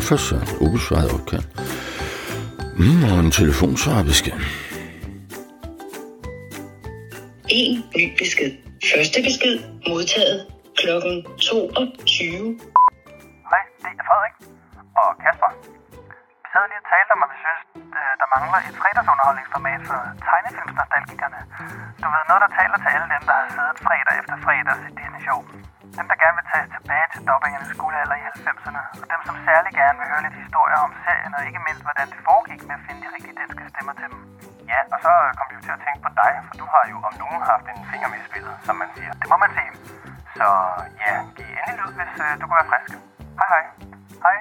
for søren. Ubesvaret opkald. Mm, og en telefonsvarbesked. En ny besked. Første besked modtaget klokken 22. Hej, det er Frederik og Kasper. Vi lige og talte om, at vi synes, øh, der mangler et fredagsunderholdningsformat for tegnefilmsnostalgikerne. Du ved, noget, der taler til alle dem, der har siddet fredag efter fredag og set Disney-show. Dem, der gerne vil tage tilbage til dobbingernes guldalder i 90'erne. Og dem, som særlig gerne vil høre lidt historier om serien, og ikke mindst, hvordan det foregik med at finde de rigtige danske stemmer til dem. Ja, og så kom vi til at tænke på dig, for du har jo om nogen haft en finger med i spillet, som man siger. Det må man sige. Så ja, giv endelig lyd, hvis øh, du kunne være frisk. Hej hej. Hej.